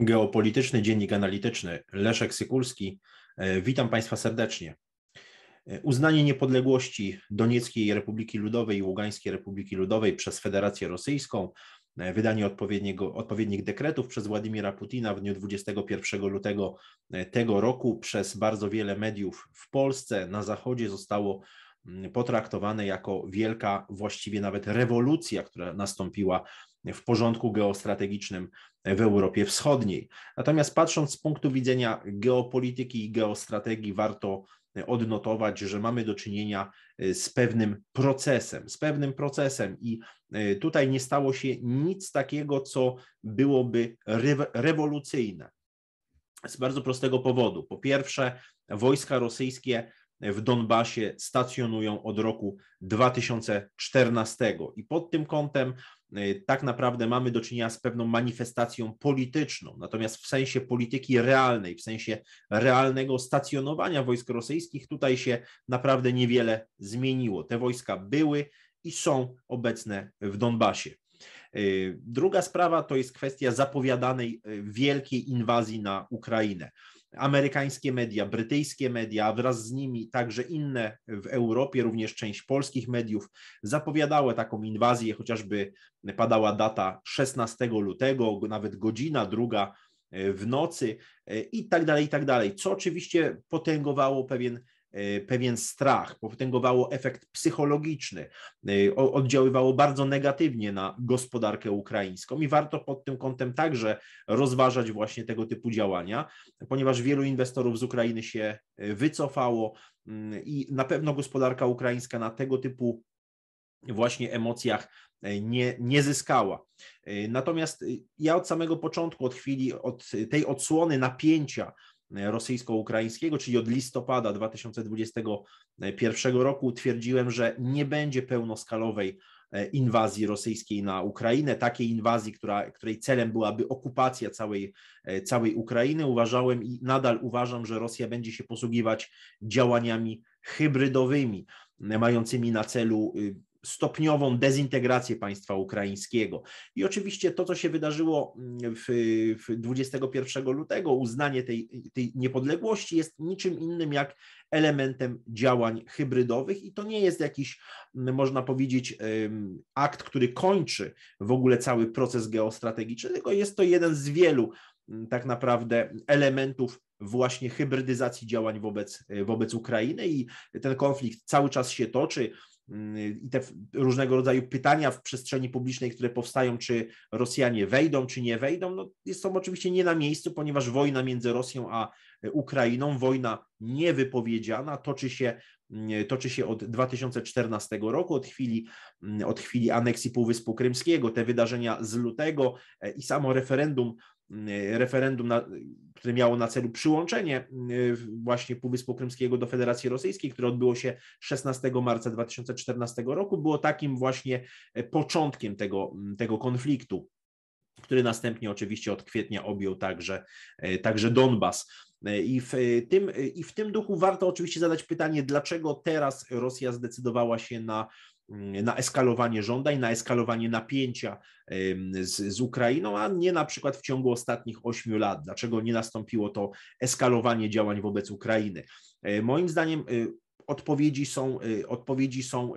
Geopolityczny Dziennik Analityczny Leszek Sykulski. E, witam Państwa serdecznie. E, uznanie niepodległości Donieckiej Republiki Ludowej i Ługańskiej Republiki Ludowej przez Federację Rosyjską, e, wydanie odpowiedniego, odpowiednich dekretów przez Władimira Putina w dniu 21 lutego tego roku przez bardzo wiele mediów w Polsce, na Zachodzie zostało potraktowane jako wielka, właściwie nawet rewolucja, która nastąpiła w porządku geostrategicznym w Europie Wschodniej. Natomiast patrząc z punktu widzenia geopolityki i geostrategii, warto odnotować, że mamy do czynienia z pewnym procesem, z pewnym procesem i e, tutaj nie stało się nic takiego, co byłoby rewolucyjne. Z bardzo prostego powodu. Po pierwsze, wojska rosyjskie w Donbasie stacjonują od roku 2014 i pod tym kątem y, tak naprawdę mamy do czynienia z pewną manifestacją polityczną, natomiast w sensie polityki realnej, w sensie realnego stacjonowania wojsk rosyjskich tutaj się naprawdę niewiele zmieniło. Te wojska były i są obecne w Donbasie. Y, druga sprawa to jest kwestia zapowiadanej y, wielkiej inwazji na Ukrainę amerykańskie media, brytyjskie media, a wraz z nimi także inne w Europie, również część polskich mediów zapowiadały taką inwazję, chociażby padała data 16 lutego, nawet godzina, druga e, w nocy e, i tak dalej, i tak dalej, co oczywiście potęgowało pewien pewien strach, potęgowało efekt psychologiczny, e, oddziaływało bardzo negatywnie na gospodarkę ukraińską i warto pod tym kątem także rozważać właśnie tego typu działania, ponieważ wielu inwestorów z Ukrainy się e, wycofało mm, i na pewno gospodarka ukraińska na tego typu właśnie emocjach nie, nie zyskała. Natomiast ja od samego początku, od chwili, od tej odsłony napięcia rosyjsko-ukraińskiego, czyli od listopada 2021 roku, twierdziłem, że nie będzie pełnoskalowej e, inwazji rosyjskiej na Ukrainę, takiej inwazji, która, której celem byłaby okupacja całej, e, całej Ukrainy. Uważałem i nadal uważam, że Rosja będzie się posługiwać działaniami hybrydowymi, mającymi na celu y, stopniową dezintegrację państwa ukraińskiego. I oczywiście to, co się wydarzyło mm, w, w 21 lutego, uznanie tej, tej niepodległości jest niczym innym jak elementem działań hybrydowych. I to nie jest jakiś, mm, można powiedzieć, akt, który kończy w ogóle cały proces geostrategiczny, tylko jest to jeden z wielu mm, tak naprawdę elementów właśnie hybrydyzacji działań wobec, wobec Ukrainy. I ten konflikt cały czas się toczy i te różnego rodzaju pytania w przestrzeni publicznej, które powstają, czy Rosjanie wejdą, czy nie wejdą, no są oczywiście nie na miejscu, ponieważ wojna między Rosją a Ukrainą, wojna niewypowiedziana, toczy się, toczy się od 2014 roku, od chwili, od chwili aneksji Półwyspu Krymskiego. Te wydarzenia z lutego e, i samo referendum E, referendum, na, które miało na celu przyłączenie e, właśnie Półwyspu Krymskiego do Federacji Rosyjskiej, które odbyło się 16 marca 2014 roku, było takim właśnie e, początkiem tego, tego konfliktu który następnie oczywiście od kwietnia objął także, także Donbas. I w, tym, I w tym duchu warto oczywiście zadać pytanie, dlaczego teraz Rosja zdecydowała się na Mm, na eskalowanie żądań, na eskalowanie napięcia z, z Ukrainą, a nie na przykład w ciągu ostatnich ośmiu lat. Dlaczego nie nastąpiło to eskalowanie działań wobec Ukrainy? E, moim zdaniem y, odpowiedzi są, y, odpowiedzi są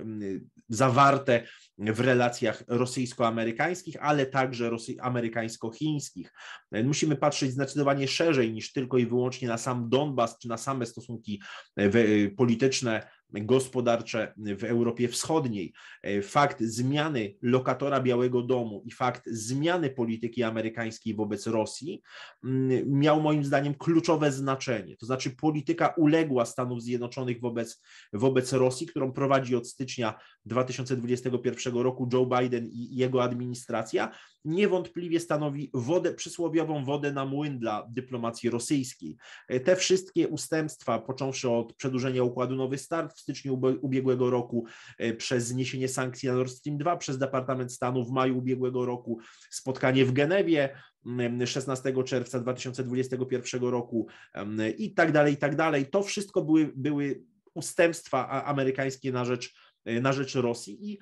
zawarte w relacjach rosyjsko-amerykańskich, ale także amerykańsko-chińskich. E, musimy patrzeć zdecydowanie szerzej niż tylko i wyłącznie na sam Donbas czy na same stosunki e, polityczne gospodarcze w Europie Wschodniej, e, fakt zmiany lokatora Białego Domu i fakt zmiany polityki amerykańskiej wobec Rosji mm, miał moim zdaniem kluczowe znaczenie. To znaczy polityka uległa Stanów Zjednoczonych wobec, wobec Rosji, którą prowadzi od stycznia 2021 roku Joe Biden i jego administracja, niewątpliwie stanowi wodę, przysłowiową wodę na młyn dla dyplomacji rosyjskiej. Te wszystkie ustępstwa, począwszy od przedłużenia układu Nowy Start w styczniu ubiegłego roku, e, przez zniesienie sankcji na Nord Stream 2 przez Departament Stanu w maju ubiegłego roku, spotkanie w Genewie 16 czerwca 2021 roku i tak dalej, i tak dalej. To wszystko były, były ustępstwa amerykańskie na rzecz, na rzecz Rosji i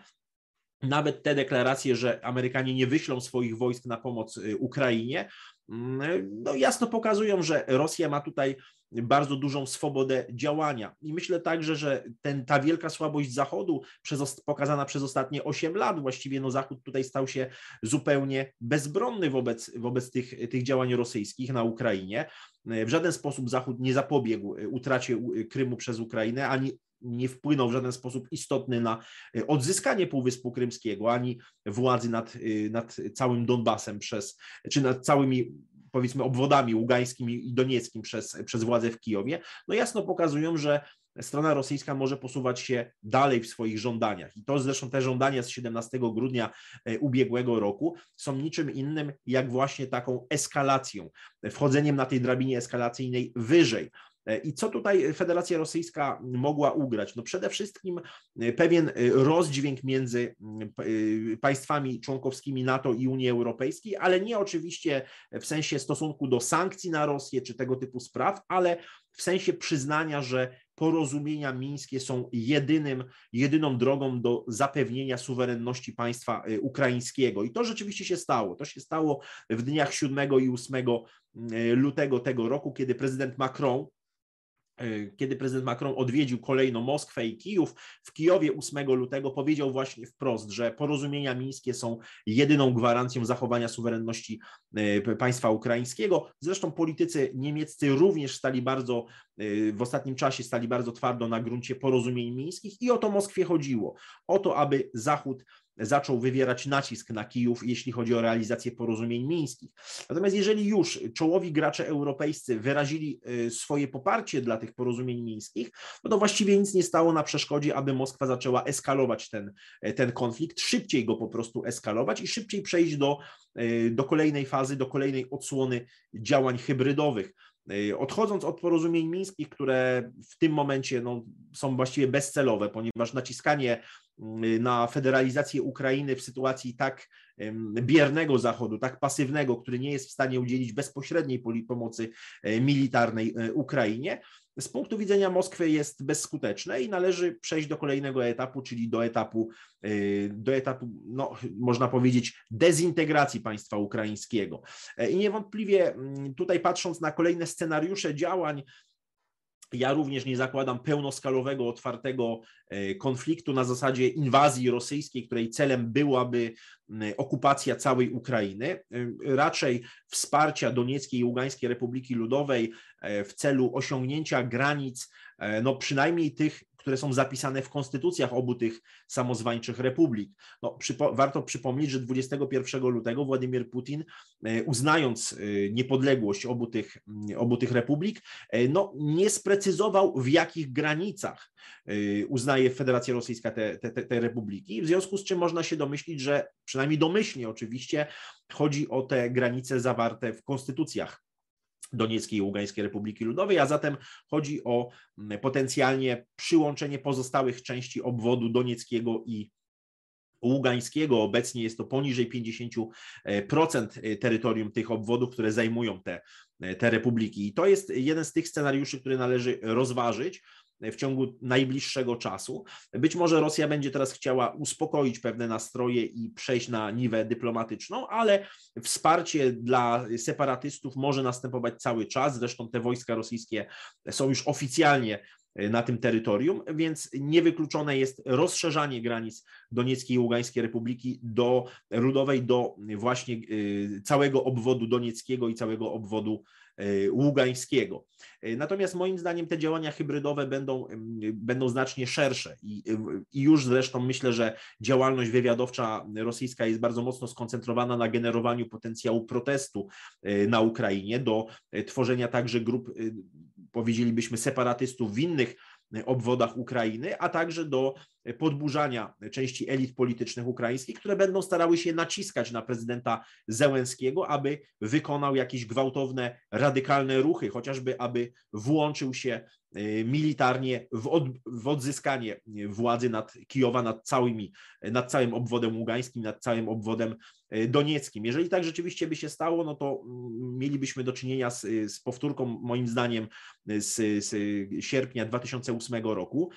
nawet te deklaracje, że Amerykanie nie wyślą swoich wojsk na pomoc y, Ukrainie, mm, no jasno pokazują, że Rosja ma tutaj bardzo dużą swobodę działania. I myślę także, że ten, ta wielka słabość Zachodu przez, pokazana przez ostatnie 8 lat, właściwie no Zachód tutaj stał się zupełnie bezbronny wobec, wobec tych, tych działań rosyjskich na Ukrainie. W żaden sposób Zachód nie zapobiegł utracie Krymu przez Ukrainę, ani nie wpłynął w żaden sposób istotny na odzyskanie Półwyspu Krymskiego, ani władzy nad, nad całym Donbasem przez, czy nad całymi powiedzmy obwodami ługańskim i donieckim przez, przez władze w Kijowie, no jasno pokazują, że strona rosyjska może posuwać się dalej w swoich żądaniach. I to zresztą te żądania z 17 grudnia e, ubiegłego roku są niczym innym jak właśnie taką eskalacją, wchodzeniem na tej drabinie eskalacyjnej wyżej. E, I co tutaj Federacja Rosyjska mogła ugrać? No przede wszystkim e, pewien e, rozdźwięk między państwami członkowskimi NATO i Unii Europejskiej, ale nie oczywiście w sensie stosunku do sankcji na Rosję czy tego typu spraw, ale w sensie przyznania, że porozumienia mińskie są jedynym, jedyną drogą do zapewnienia suwerenności państwa ukraińskiego. I to rzeczywiście się stało. To się stało w dniach 7 i 8 lutego tego roku, kiedy prezydent Macron kiedy prezydent Macron odwiedził kolejno Moskwę i Kijów, w Kijowie 8 lutego powiedział właśnie wprost, że porozumienia mińskie są jedyną gwarancją zachowania suwerenności e, państwa ukraińskiego. Zresztą politycy niemieccy również stali bardzo, e, w ostatnim czasie stali bardzo twardo na gruncie porozumień mińskich i o to Moskwie chodziło. O to, aby Zachód zaczął wywierać nacisk na Kijów, jeśli chodzi o realizację porozumień mińskich. Natomiast jeżeli już czołowi gracze europejscy wyrazili y, swoje poparcie dla tych porozumień mińskich, no to właściwie nic nie stało na przeszkodzie, aby Moskwa zaczęła eskalować ten, ten konflikt, szybciej go po prostu eskalować i szybciej przejść do, y, do kolejnej fazy, do kolejnej odsłony działań hybrydowych. Y, odchodząc od porozumień mińskich, które w tym momencie no, są właściwie bezcelowe, ponieważ naciskanie y, na federalizację Ukrainy w sytuacji tak biernego Zachodu, tak pasywnego, który nie jest w stanie udzielić bezpośredniej pomocy y, militarnej Ukrainie, z punktu widzenia Moskwy jest bezskuteczne i należy przejść do kolejnego etapu, czyli do etapu, y, do etapu no, można powiedzieć, dezintegracji państwa ukraińskiego. E, I niewątpliwie mm, tutaj patrząc na kolejne scenariusze działań, ja również nie zakładam pełnoskalowego, otwartego e, konfliktu na zasadzie inwazji rosyjskiej, której celem byłaby okupacja całej Ukrainy, e, raczej wsparcia Donieckiej i Ługańskiej Republiki Ludowej e, w celu osiągnięcia granic, no przynajmniej tych które są zapisane w konstytucjach obu tych samozwańczych republik. No, przypo, warto przypomnieć, że 21 lutego Władimir Putin, e, uznając e, niepodległość obu tych, obu tych republik, e, no, nie sprecyzował w jakich granicach uznaje Federacja Rosyjska te, te, te republiki, w związku z czym można się domyślić, że przynajmniej domyślnie oczywiście chodzi o te granice zawarte w konstytucjach Donieckiej i Ługańskiej Republiki Ludowej, a zatem chodzi o potencjalnie przyłączenie pozostałych części obwodu donieckiego i Ługańskiego. Obecnie jest to poniżej 50% e, terytorium tych obwodów, które zajmują te, e, te republiki. I to jest jeden z tych scenariuszy, które należy rozważyć w ciągu najbliższego czasu. Być może Rosja będzie teraz chciała uspokoić pewne nastroje i przejść na niwę dyplomatyczną, ale wsparcie dla separatystów może następować cały czas. Zresztą te wojska rosyjskie są już oficjalnie na tym terytorium, więc niewykluczone jest rozszerzanie granic Donieckiej i Ługańskiej Republiki do Rudowej, do właśnie y, całego obwodu donieckiego i całego obwodu E, Ługańskiego. E, natomiast moim zdaniem te działania hybrydowe będą, będą znacznie szersze i, i już zresztą myślę, że działalność wywiadowcza rosyjska jest bardzo mocno skoncentrowana na generowaniu potencjału protestu e, na Ukrainie, do tworzenia także grup, powiedzielibyśmy, separatystów w innych obwodach Ukrainy, a także do podburzania części elit politycznych ukraińskich, które będą starały się naciskać na prezydenta Zełenskiego, aby wykonał jakieś gwałtowne, radykalne ruchy, chociażby aby włączył się y, militarnie w, od, w odzyskanie władzy nad Kijowa, nad, całymi, nad całym obwodem ługańskim, nad całym obwodem donieckim. Jeżeli tak rzeczywiście by się stało, no to mm, mielibyśmy do czynienia z, z powtórką, moim zdaniem, z, z sierpnia 2008 roku,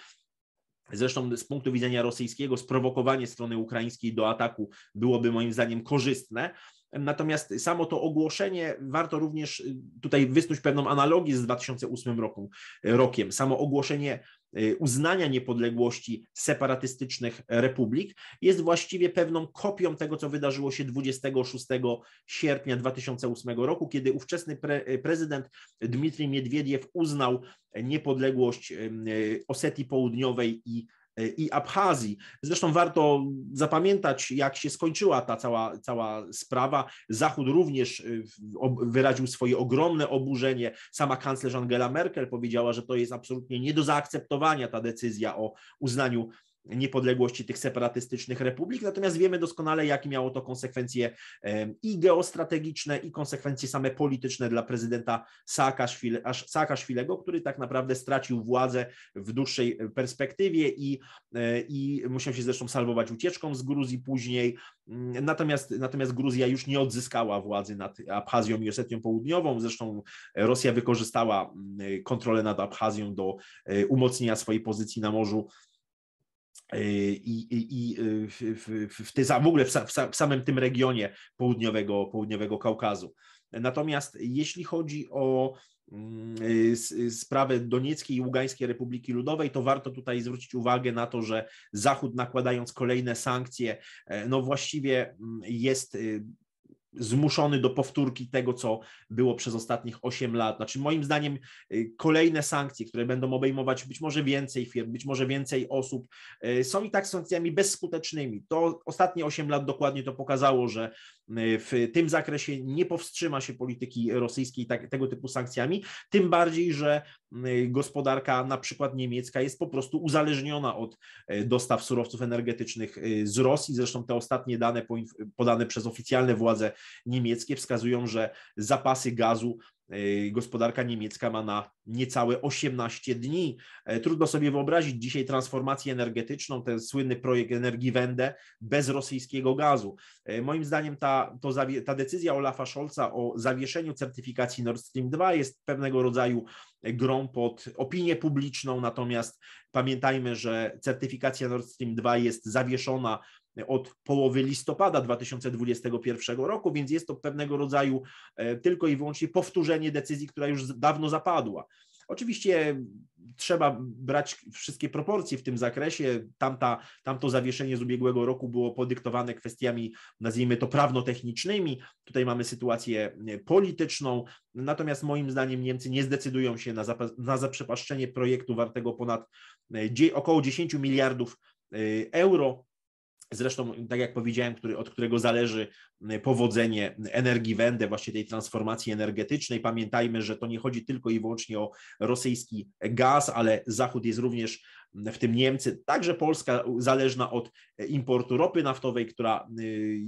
Zresztą z punktu widzenia rosyjskiego sprowokowanie strony ukraińskiej do ataku byłoby moim zdaniem korzystne, Natomiast samo to ogłoszenie, warto również tutaj wysnuć pewną analogię z 2008 roku, rokiem. Samo ogłoszenie uznania niepodległości separatystycznych republik jest właściwie pewną kopią tego, co wydarzyło się 26 sierpnia 2008 roku, kiedy ówczesny pre, y, prezydent Dmitrij Miedwiediew uznał niepodległość y, Osetii Południowej i i Abchazji. Zresztą warto zapamiętać, jak się skończyła ta cała, cała sprawa. Zachód również y, wyraził swoje ogromne oburzenie. Sama kanclerz Angela Merkel powiedziała, że to jest absolutnie nie do zaakceptowania ta decyzja o uznaniu niepodległości tych separatystycznych republik, natomiast wiemy doskonale, jakie miało to konsekwencje i geostrategiczne, i konsekwencje same polityczne dla prezydenta Saakaszwilego, który tak naprawdę stracił władzę w dłuższej perspektywie i, e, i musiał się zresztą salwować ucieczką z Gruzji później. Mm, natomiast, natomiast Gruzja już nie odzyskała władzy nad Abchazją i Osetią Południową. Zresztą Rosja wykorzystała mm, kontrolę nad Abchazją do e, umocnienia swojej pozycji na Morzu i, i, i w, w, w, w ogóle w, w, samym tym regionie południowego, południowego Kaukazu. Natomiast jeśli chodzi o mm, sprawę Donieckiej i Ługańskiej Republiki Ludowej, to warto tutaj zwrócić uwagę na to, że Zachód nakładając kolejne sankcje, e, no właściwie mm, jest y, zmuszony do powtórki tego, co było przez ostatnich 8 lat. Znaczy, moim zdaniem, y, kolejne sankcje, które będą obejmować być może więcej firm, być może więcej osób, y, są i tak sankcjami bezskutecznymi. To ostatnie 8 lat dokładnie to pokazało, że y, w tym zakresie nie powstrzyma się polityki rosyjskiej tak, tego typu sankcjami, tym bardziej, że gospodarka na przykład niemiecka jest po prostu uzależniona od dostaw surowców energetycznych z Rosji. Zresztą te ostatnie dane podane przez oficjalne władze niemieckie wskazują, że zapasy gazu gospodarka niemiecka ma na niecałe 18 dni. E, trudno sobie wyobrazić dzisiaj transformację energetyczną, ten słynny projekt Energiewende bez rosyjskiego gazu. E, moim zdaniem ta, to, ta decyzja Olafa Scholza o zawieszeniu certyfikacji Nord Stream 2 jest pewnego rodzaju grą pod opinię publiczną, natomiast pamiętajmy, że certyfikacja Nord Stream 2 jest zawieszona od połowy listopada 2021 roku, więc jest to pewnego rodzaju e, tylko i wyłącznie powtórzenie decyzji, która już dawno zapadła. Oczywiście trzeba brać wszystkie proporcje w tym zakresie. Tamta, tamto zawieszenie z ubiegłego roku było podyktowane kwestiami, nazwijmy to prawnotechnicznymi. Tutaj mamy sytuację e, polityczną, natomiast moim zdaniem Niemcy nie zdecydują się na, na zaprzepaszczenie projektu wartego ponad e, około 10 miliardów euro. Zresztą, tak jak powiedziałem, który, od którego zależy powodzenie energii Wende, właśnie tej transformacji energetycznej. Pamiętajmy, że to nie chodzi tylko i wyłącznie o rosyjski gaz, ale Zachód jest również, w tym Niemcy, także Polska zależna od importu ropy naftowej, która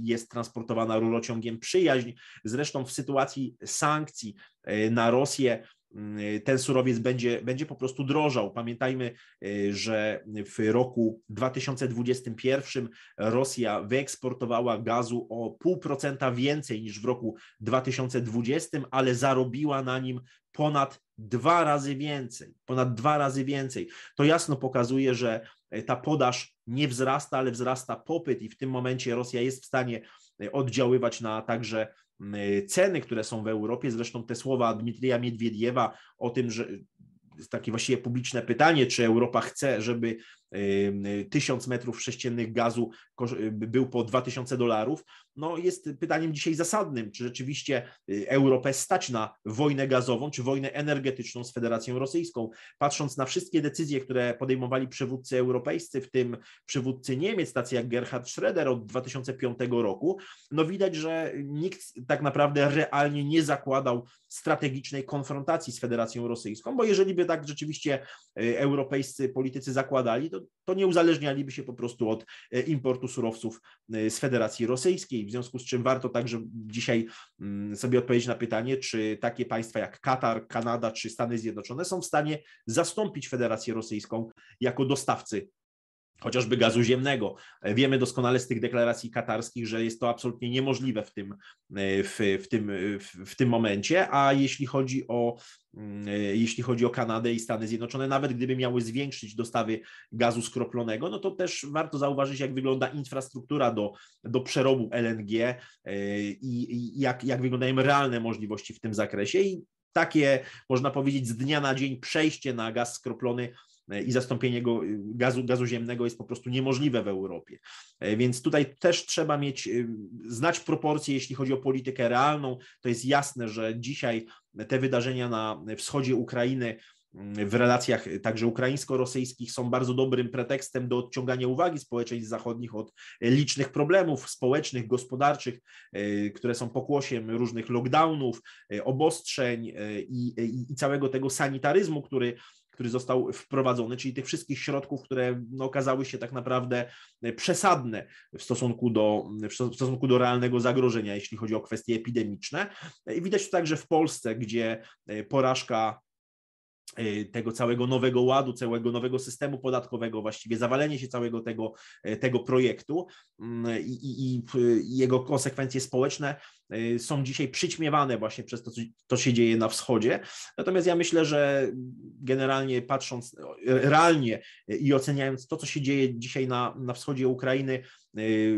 jest transportowana rurociągiem przyjaźń. Zresztą w sytuacji sankcji y, na Rosję ten surowiec będzie, będzie po prostu drożał. Pamiętajmy, y, że w roku 2021 Rosja wyeksportowała gazu o pół procenta więcej niż w roku 2020, ale zarobiła na nim ponad dwa razy więcej, ponad dwa razy więcej. To jasno pokazuje, że ta podaż nie wzrasta, ale wzrasta popyt i w tym momencie Rosja jest w stanie oddziaływać na także ceny, które są w Europie. Zresztą te słowa Dmitrija Miedwiediewa o tym, że takie właściwie publiczne pytanie, czy Europa chce, żeby tysiąc metrów sześciennych gazu był po 2000 dolarów, no jest pytaniem dzisiaj zasadnym, czy rzeczywiście y, Europę stać na wojnę gazową, czy wojnę energetyczną z Federacją Rosyjską. Patrząc na wszystkie decyzje, które podejmowali przywódcy europejscy, w tym przywódcy Niemiec, tacy jak Gerhard Schröder od 2005 roku, no widać, że nikt tak naprawdę realnie nie zakładał strategicznej konfrontacji z Federacją Rosyjską, bo jeżeli by tak rzeczywiście y, europejscy politycy zakładali, to, to nie uzależnialiby się po prostu od y, importu surowców z Federacji Rosyjskiej w związku z czym warto także dzisiaj mm, sobie odpowiedzieć na pytanie, czy takie państwa jak Katar, Kanada czy Stany Zjednoczone są w stanie zastąpić Federację Rosyjską jako dostawcy chociażby gazu ziemnego. Wiemy doskonale z tych deklaracji katarskich, że jest to absolutnie niemożliwe w tym, w, w, tym, w, w tym momencie, a jeśli chodzi o jeśli chodzi o Kanadę i Stany Zjednoczone, nawet gdyby miały zwiększyć dostawy gazu skroplonego, no to też warto zauważyć, jak wygląda infrastruktura do, do przerobu LNG i, i jak, jak wyglądają realne możliwości w tym zakresie. I takie, można powiedzieć, z dnia na dzień przejście na gaz skroplony E, i zastąpienie go, y, gazu, gazu ziemnego jest po prostu niemożliwe w Europie. E, więc tutaj też trzeba mieć, y, znać proporcje, jeśli chodzi o politykę realną. To jest jasne, że dzisiaj te wydarzenia na wschodzie Ukrainy mm, w relacjach także ukraińsko-rosyjskich są bardzo dobrym pretekstem do odciągania uwagi społeczeństw zachodnich od licznych problemów społecznych, gospodarczych, e, które są pokłosiem różnych lockdownów, obostrzeń i, i, i całego tego sanitaryzmu, który który został wprowadzony, czyli tych wszystkich środków, które no, okazały się tak naprawdę e, przesadne w stosunku, do, w stosunku do realnego zagrożenia, jeśli chodzi o kwestie epidemiczne. I widać to także w Polsce, gdzie e, porażka e, tego całego nowego ładu, całego nowego systemu podatkowego, właściwie zawalenie się całego tego, tego projektu mm, i, i, i, jego konsekwencje społeczne są dzisiaj przyćmiewane właśnie przez to, co się dzieje na wschodzie. Natomiast ja myślę, że generalnie patrząc realnie i oceniając to, co się dzieje dzisiaj na, na wschodzie Ukrainy,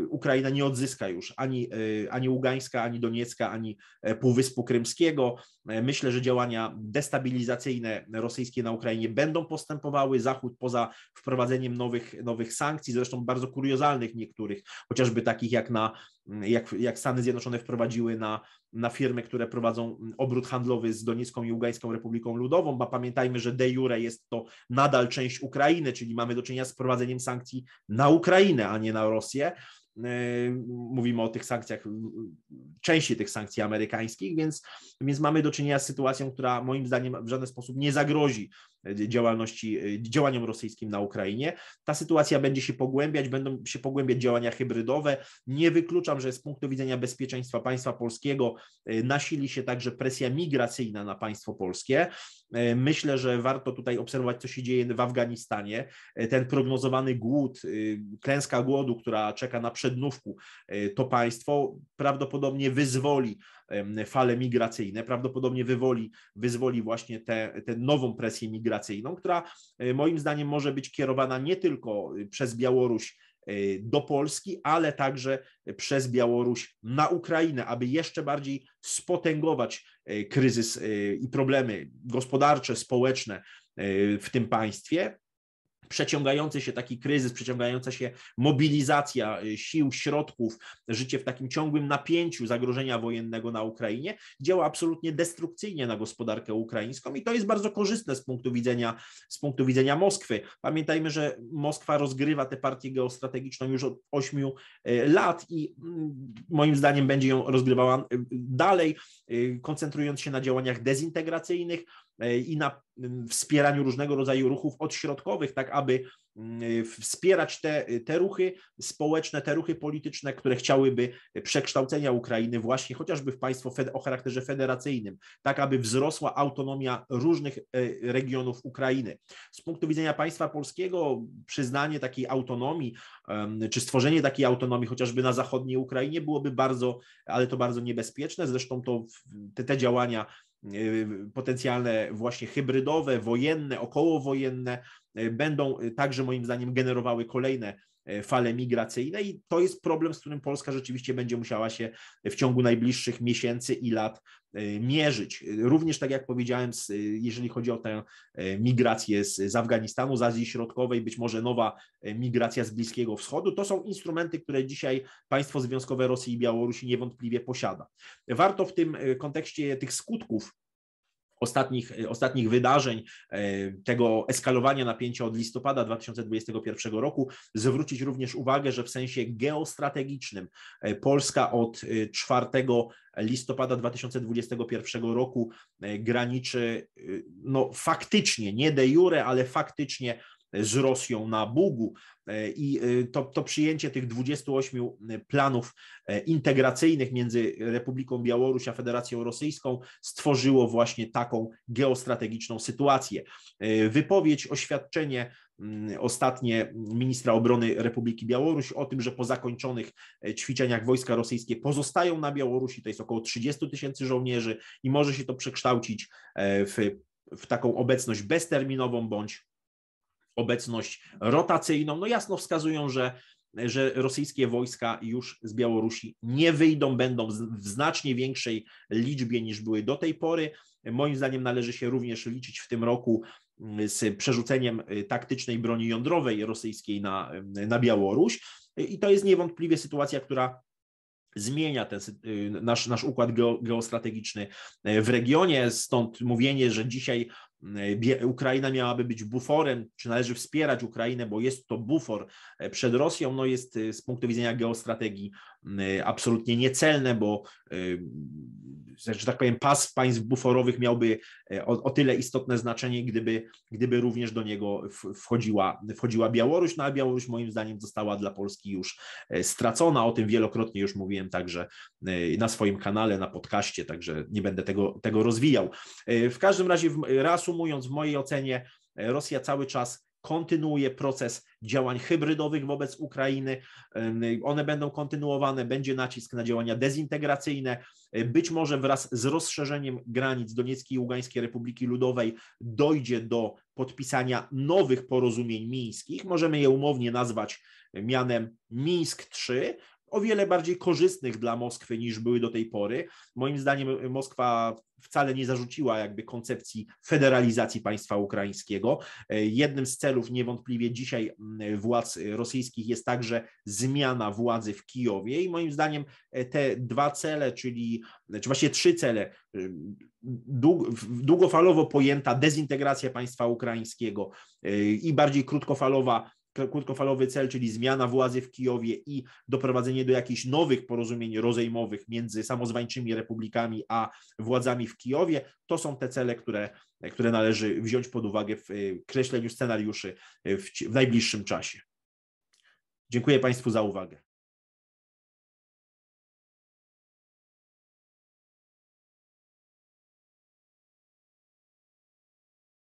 Ukraina nie odzyska już ani, y, ani Ługańska, ani Doniecka, ani e, Półwyspu Krymskiego. E, myślę, że działania destabilizacyjne rosyjskie na Ukrainie będą postępowały. Zachód poza wprowadzeniem nowych, nowych sankcji, zresztą bardzo kuriozalnych niektórych, chociażby takich jak na jak, jak Stany Zjednoczone wprowadziły na, na firmy, które prowadzą obrót handlowy z Doniecką i Ługańską Republiką Ludową, bo pamiętajmy, że de jure jest to nadal część Ukrainy, czyli mamy do czynienia z wprowadzeniem sankcji na Ukrainę, a nie na Rosję. Yy, mówimy o tych sankcjach, części tych sankcji amerykańskich, więc, więc mamy do czynienia z sytuacją, która moim zdaniem w żaden sposób nie zagrozi działalności, działaniom rosyjskim na Ukrainie. Ta sytuacja będzie się pogłębiać, będą się pogłębiać działania hybrydowe. Nie wykluczam, że z punktu widzenia bezpieczeństwa państwa polskiego yy, nasili się także presja migracyjna na państwo polskie. Yy, myślę, że warto tutaj obserwować, co się dzieje w Afganistanie. Ten prognozowany głód, klęska głodu, która czeka na przednówku, to państwo prawdopodobnie wyzwoli fale migracyjne, prawdopodobnie wywoli, wyzwoli właśnie tę nową presję migracyjną, która e, moim zdaniem może być kierowana nie tylko e, przez Białoruś e, do Polski, ale także przez Białoruś na Ukrainę, aby jeszcze bardziej spotęgować kryzys i problemy gospodarcze, społeczne w tym państwie przeciągający się taki kryzys, przeciągająca się mobilizacja y, sił, środków, życie w takim ciągłym napięciu zagrożenia wojennego na Ukrainie działa absolutnie destrukcyjnie na gospodarkę ukraińską i to jest bardzo korzystne z punktu widzenia, z punktu widzenia Moskwy. Pamiętajmy, że Moskwa rozgrywa tę partię geostrategiczną już od ośmiu y, lat i mm, moim zdaniem będzie ją rozgrywała y, dalej, koncentrując się na działaniach dezintegracyjnych, i na wspieraniu różnego rodzaju ruchów odśrodkowych, tak aby wspierać te, te ruchy społeczne, te ruchy polityczne, które chciałyby przekształcenia Ukrainy właśnie chociażby w państwo o charakterze federacyjnym, tak aby wzrosła autonomia różnych e, regionów Ukrainy. Z punktu widzenia państwa polskiego przyznanie takiej autonomii, czy stworzenie takiej autonomii chociażby na zachodniej Ukrainie byłoby bardzo, ale to bardzo niebezpieczne. Zresztą to te, te działania potencjalne właśnie hybrydowe, wojenne, okołowojenne, y, będą y, także moim zdaniem generowały kolejne fale migracyjne i to jest problem, z którym Polska rzeczywiście będzie musiała się w ciągu najbliższych miesięcy i lat mierzyć. Również tak jak powiedziałem, jeżeli chodzi o tę migrację z, z Afganistanu, z Azji Środkowej, być może nowa migracja z Bliskiego Wschodu, to są instrumenty, które dzisiaj państwo związkowe Rosji i Białorusi niewątpliwie posiada. Warto w tym kontekście tych skutków ostatnich, ostatnich wydarzeń, e, tego eskalowania napięcia od listopada 2021 roku, zwrócić również uwagę, że w sensie geostrategicznym e, Polska od 4 e, listopada 2021 roku graniczy no, faktycznie, nie de jure, ale faktycznie z Rosją na Bugu e, i e, to, to przyjęcie tych 28 e, planów integracyjnych między Republiką Białoruś a Federacją Rosyjską stworzyło właśnie taką geostrategiczną sytuację. Wypowiedź, oświadczenie ostatnie ministra obrony Republiki Białoruś o tym, że po zakończonych ćwiczeniach wojska rosyjskie pozostają na Białorusi, to jest około 30 tysięcy żołnierzy i może się to przekształcić w, w taką obecność bezterminową bądź obecność rotacyjną. No jasno wskazują, że że rosyjskie wojska już z Białorusi nie wyjdą, będą w znacznie większej liczbie niż były do tej pory. Moim zdaniem należy się również liczyć w tym roku mm, z przerzuceniem y, taktycznej broni jądrowej rosyjskiej na, y, na Białoruś. I to jest niewątpliwie sytuacja, która zmienia ten, y, nasz, nasz układ geostrategiczny w regionie. Stąd mówienie, że dzisiaj Ukraina miałaby być buforem, czy należy wspierać Ukrainę, bo jest to bufor e, przed Rosją, no jest e, z punktu widzenia geostrategii e, absolutnie niecelne, bo że tak powiem, pas państw buforowych miałby o, o, tyle istotne znaczenie, gdyby, gdyby również do niego wchodziła, wchodziła Białoruś, no a Białoruś moim zdaniem została dla Polski już stracona, o tym wielokrotnie już mówiłem także na swoim kanale, na podcaście, także nie będę tego, tego rozwijał. W każdym razie raz reasumując, w mojej ocenie Rosja cały czas kontynuuje proces działań hybrydowych wobec Ukrainy. One będą kontynuowane, będzie nacisk na działania dezintegracyjne. Być może wraz z rozszerzeniem granic Donieckiej i Ługańskiej Republiki Ludowej dojdzie do podpisania nowych porozumień mińskich. Możemy je umownie nazwać mianem Mińsk III, o wiele bardziej korzystnych dla Moskwy niż były do tej pory. Moim zdaniem Moskwa wcale nie zarzuciła jakby koncepcji federalizacji państwa ukraińskiego. Jednym z celów niewątpliwie dzisiaj mm, władz rosyjskich jest także zmiana władzy w Kijowie i moim zdaniem te dwa cele, czyli czy właściwie trzy cele, długofalowo pojęta dezintegracja państwa ukraińskiego i bardziej krótkofalowa krótkofalowy cel, czyli zmiana władzy w Kijowie i doprowadzenie do jakichś nowych porozumień rozejmowych między samozwańczymi republikami a władzami w Kijowie, to są te cele, które, które należy wziąć pod uwagę w kreśleniu scenariuszy w, w najbliższym czasie. Dziękuję Państwu za uwagę.